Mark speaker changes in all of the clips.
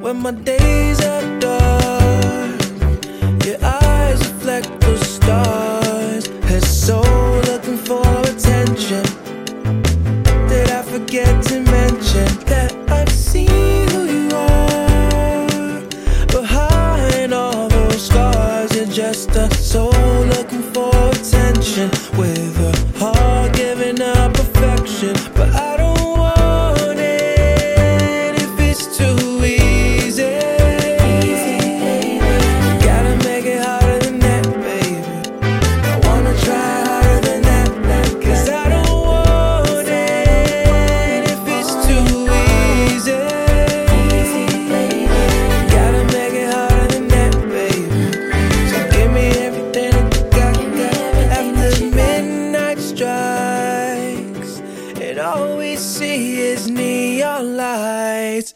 Speaker 1: when my days are dark. Your eyes reflect the stars. Her soul looking for attention. Did I forget to mention that I've seen who you are behind all those scars? You're just a soul looking for attention with a heart giving up affection, but I and all we see is neon lights.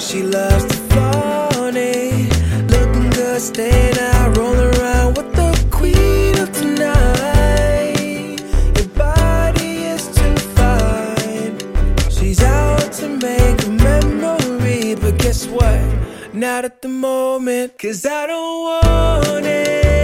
Speaker 1: She loves to flaunt it, looking good, staying out, rolling around with the queen of tonight. Your body is too fine. She's out to make a memory, but guess what? Not at the moment, cause I don't want it